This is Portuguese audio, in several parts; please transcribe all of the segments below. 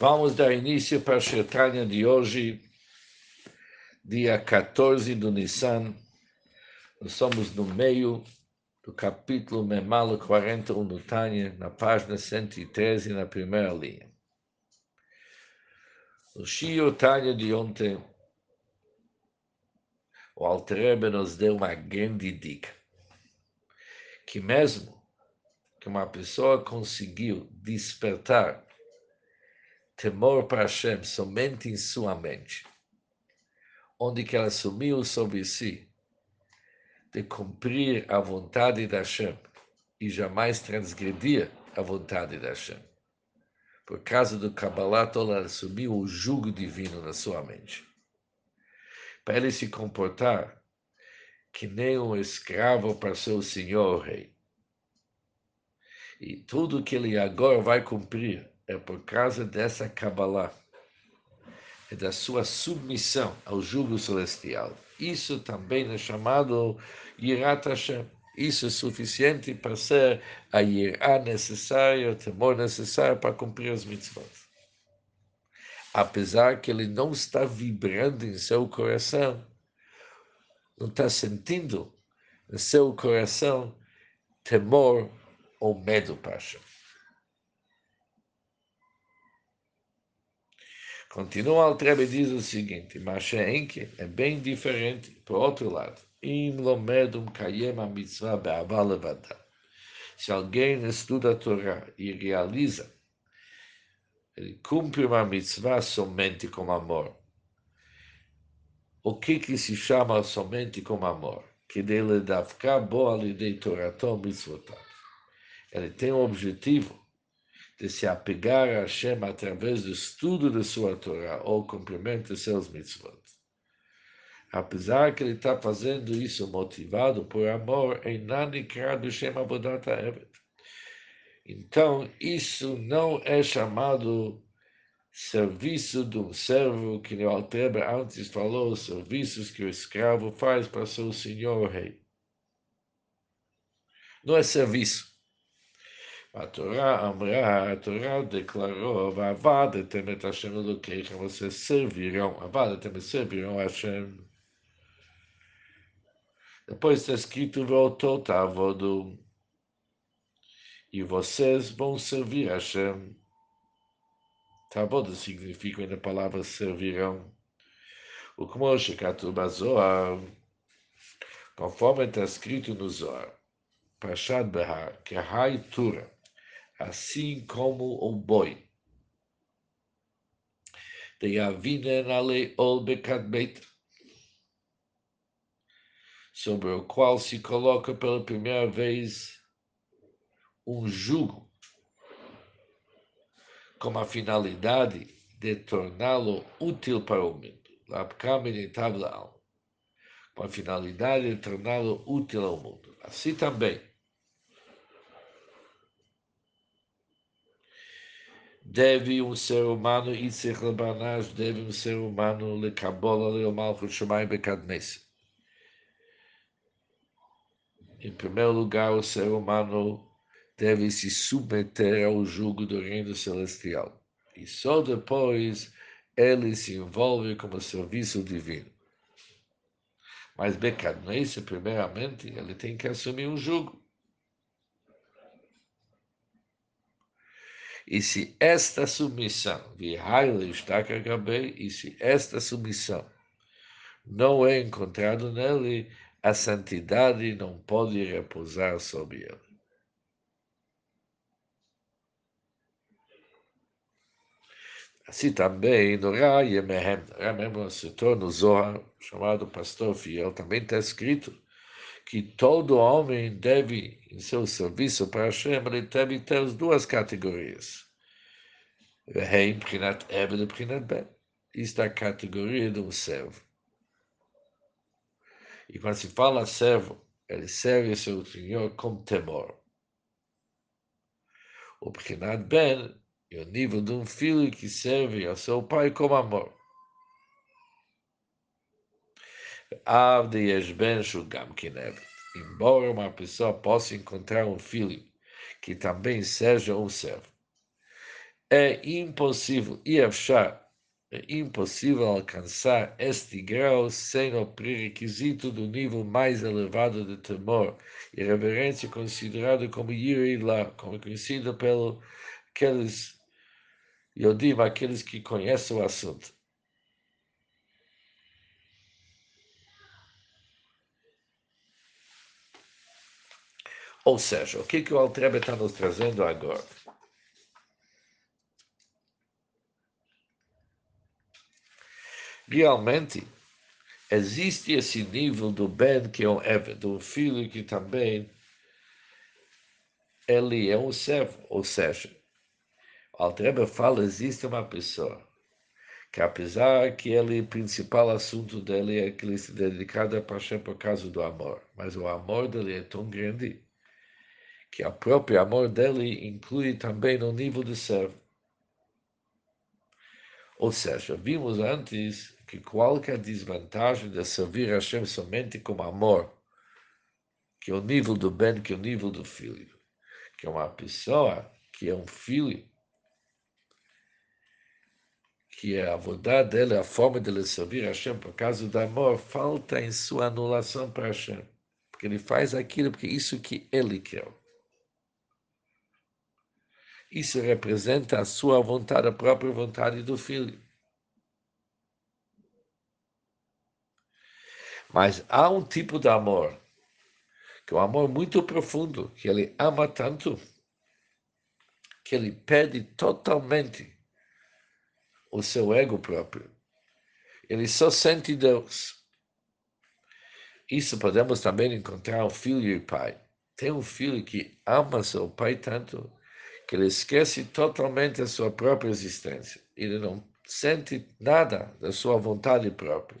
Vamos dar início para a Shetanya de hoje, dia 14 do Nissan. Nós somos no meio do capítulo Memalo 41 do Tânia, na página 113, na primeira linha. O Shio Tânia de ontem, o Alterebe nos deu uma grande dica, que mesmo que uma pessoa conseguiu despertar temor para Hashem somente em sua mente, onde que ela assumiu sobre si de cumprir a vontade da Hashem e jamais transgredir a vontade da Hashem. Por causa do Kabbalah, ela assumiu o jugo divino na sua mente. Para ele se comportar que nem um escravo para seu senhor rei. E tudo que ele agora vai cumprir é por causa dessa Kabbalah, é da sua submissão ao jugo celestial. Isso também é chamado Yirat Hashem. Isso é suficiente para ser a Yirá necessária, o temor necessário para cumprir as mitzvot. Apesar que ele não está vibrando em seu coração, não está sentindo no seu coração temor ou medo para Hashem. Continua o Trebe diz o seguinte, mas é bem diferente, por outro lado. Im lomedum kayem a mitzvah be'aval Se alguém estuda a Torá e realiza, ele cumpre uma mitzvah somente com amor. O que que se chama somente com amor? Que dele davka boa lidei Toratom mitzvotav. Ele tem o objetivo de se apegar a Hashem através do estudo de sua Torá ou cumprimento de seus mitzvot. Apesar que ele está fazendo isso motivado por amor, do Shem Abodat Evet. Então, isso não é chamado serviço de um servo, que o Alteber antes falou, serviços que o escravo faz para seu senhor rei. Não é serviço. A Torá, Amra, a Torá declarou, Vavadetem et Hashem Elokeichem, vocês servirão, Vavadetem servirão Hashem. Depois está escrito, voltou Tavodu, e vocês vão servir Hashem. Tavodu significa na palavra servirão. O como Shekatub Zohar, conforme está escrito no Zohar, Pashad Behar, que a Tura, assim como o boi. Sobre o qual se coloca pela primeira vez um jugo, com a finalidade de torná-lo útil para o mundo. Com a finalidade de torná-lo útil ao mundo. Assim também, deve um ser humano, Yitzhak Lebanash, deve um ser humano, Lekabola, Leomalchut Shemaim Bekadnes. Em primeiro lugar, o ser humano deve se submeter ao jugo do reino celestial. E só depois ele se envolve como serviço divino. Mas Bekadnes, primeiramente, ele tem que assumir um jugo. E se esta submissão, e se esta submissão não é encontrado nele, a santidade não pode repousar sobre ele. Assim também no Ra Yemehem, mesmo se torna o Zohar, chamado pastor fiel, também está escrito que todo homem deve, em seu serviço para Hashem, ele deve ter as duas categorias. Rei, Prinat Eved e Prinat Ben. Isto é a categoria de um servo. E quando se fala servo, ele serve seu senhor com temor. O Prinat Ben é o nível de um filho que serve ao seu pai com amor. Avde Yeshben Shugam Kinev. Embora uma pessoa possa encontrar um filho que também seja um servo, é impossível, achar é impossível alcançar este grau sem o pré-requisito do nível mais elevado de temor e reverência considerado como Yirei como conhecido pelo aqueles aqueles que conhecem o assunto. Ou seja, o que, que o Altrebe está nos trazendo agora? realmente existe esse nível do bem que é um Eved, um filho que também ele é um servo, ou seja, o Altreba fala, existe uma pessoa que apesar que ele, o principal assunto dele é que ele se dedica a paixão por causa do amor, mas o amor dele é tão grande que o próprio amor dele inclui também o nível de servo. Ou seja, vimos antes que qualquer desvantagem de servir a Hashem somente com amor, que é o nível do bem, que é o nível do filho, que é uma pessoa que é um filho, que é a vontade dele, a forma de ele servir a Hashem por causa do amor, falta em sua anulação para Hashem. Porque ele faz aquilo porque isso que ele quer. Isso representa a sua vontade, a própria vontade do filho. Mas há um tipo de amor, que é um amor muito profundo, que ele ama tanto, que ele perde totalmente o seu ego próprio. Ele só sente Deus. Isso podemos também encontrar o filho e o pai. Tem um filho que ama seu pai tanto que ele esquece totalmente a sua própria existência. Ele não sente nada da sua vontade própria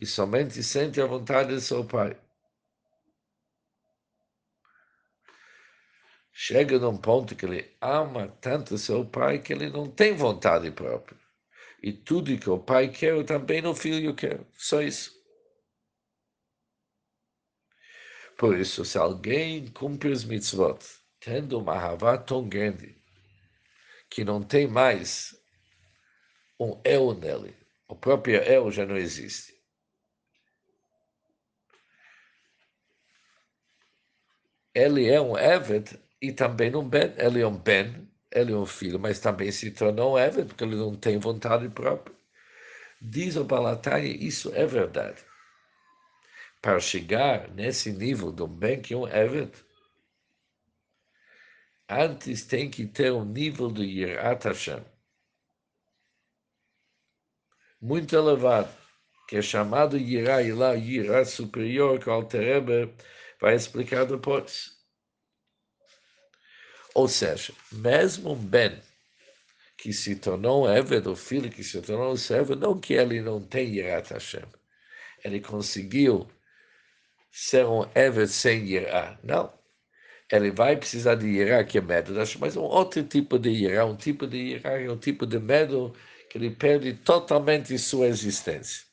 e somente sente a vontade de seu pai. Chega num ponto que ele ama tanto seu pai que ele não tem vontade própria. E tudo que o pai quer, também o filho quer. Só isso. Por isso, se alguém cumpre os mitzvot, tendo uma havá tão grande, que não tem mais um eu nele, o próprio eu já não existe. ele é um Eved e também um Ben. Ele é um Ben, ele é um filho, mas também se tornou um Eved, porque ele não tem vontade própria. Diz o Balatai, isso é verdade. Para chegar nesse nível um Ben que é um Eved, antes tem que ter um nível de Yirat Hashem muito elevado, que é chamado Yirá, e lá Yirá superior, que o Altereber vai explicar depois. Ou seja, mesmo um Ben que se tornou um Eved, o filho que se tornou um servo, não que ele não tem Yirat Hashem. Ele conseguiu ser um Eved sem Yirá. Não. Ele vai precisar de que é medo, mas um outro tipo de Yirá, um tipo de Yirá, um tipo de medo que ele perde totalmente sua existência.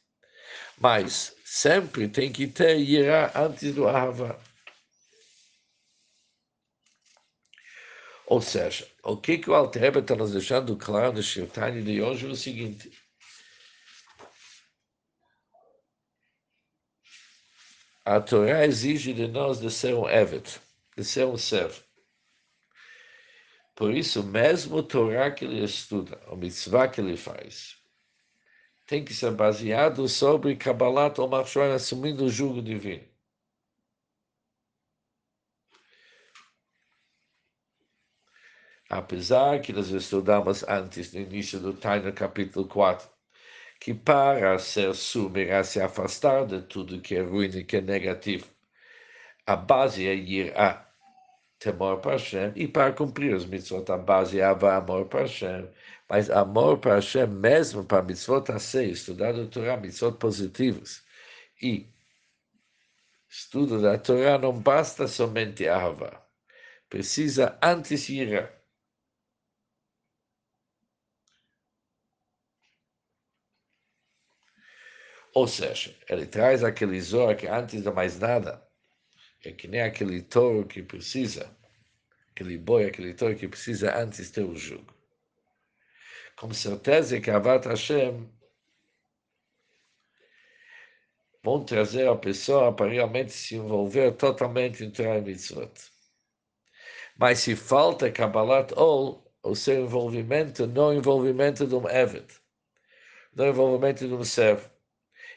Mas sempre tem que ter Yirá antes do Ahava. Ou seja, o que, que o Altreba está nos deixando claro no Shirtani de hoje é o seguinte. A Torá exige de nós de ser um Evet, de ser um servo. Por isso, mesmo o Torá que ele estuda, o mitzvah que ele faz, tem que ser baseado sobre Kabbalat ou Machshon, assumindo o jugo divino. Apesar que nós estudamos antes, no início do Taina, capítulo 4, que para ser sumer, a se afastar de tudo que é ruim e que é negativo, a base é ir a temor para Hashem, e para cumprir os mitzvot, a base é amor para Hashem, mas amor para Hashem, mesmo para mitzvot a ser, estudar a Torá, mitzvot positivos. E estudo da Torá não basta somente Ahava. Precisa antes ira. Ou seja, ele traz aquele Zohar que antes de mais nada, é que nem aquele touro que precisa, aquele boi, aquele touro que precisa antes ter o jugo. com certeza que Avat Hashem vão trazer a pessoa para realmente se envolver totalmente em Torah Mitzvot. Mas se falta Kabbalat Ol, o seu envolvimento, não envolvimento de um Evet, não envolvimento de um servo.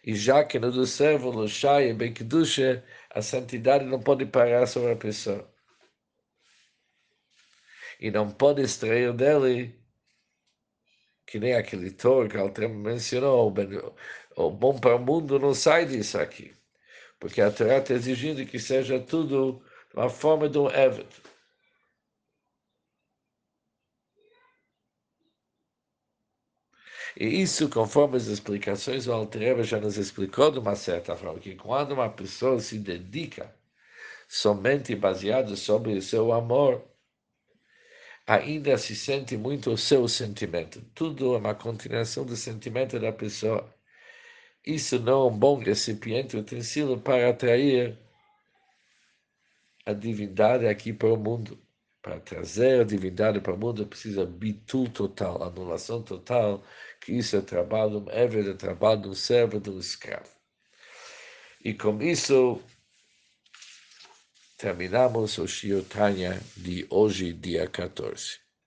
E já que no do servo, no Shai e Bekdusha, a santidade não pode parar sobre a pessoa. E não pode extrair dele, que nem aquele Tor que Altrem mencionou, o bom para o mundo não sai disso aqui. Porque a Torá está exigindo que seja tudo uma forma de um. E isso, conforme as explicações, o Altereba já nos explicou de uma certa forma, que quando uma pessoa se dedica somente baseado sobre o seu amor, ainda se sente muito o seu sentimento. Tudo é uma continuação do sentimento da pessoa. Isso não é um bom recipiente, utensílio para atrair a divindade aqui para o mundo. Para trazer a divindade para o mundo precisa bitul total, anulação total, que isso é trabalho, é de trabalho do servo, do escravo. E com isso terminamos o Shio Tanya de hoje, dia 14.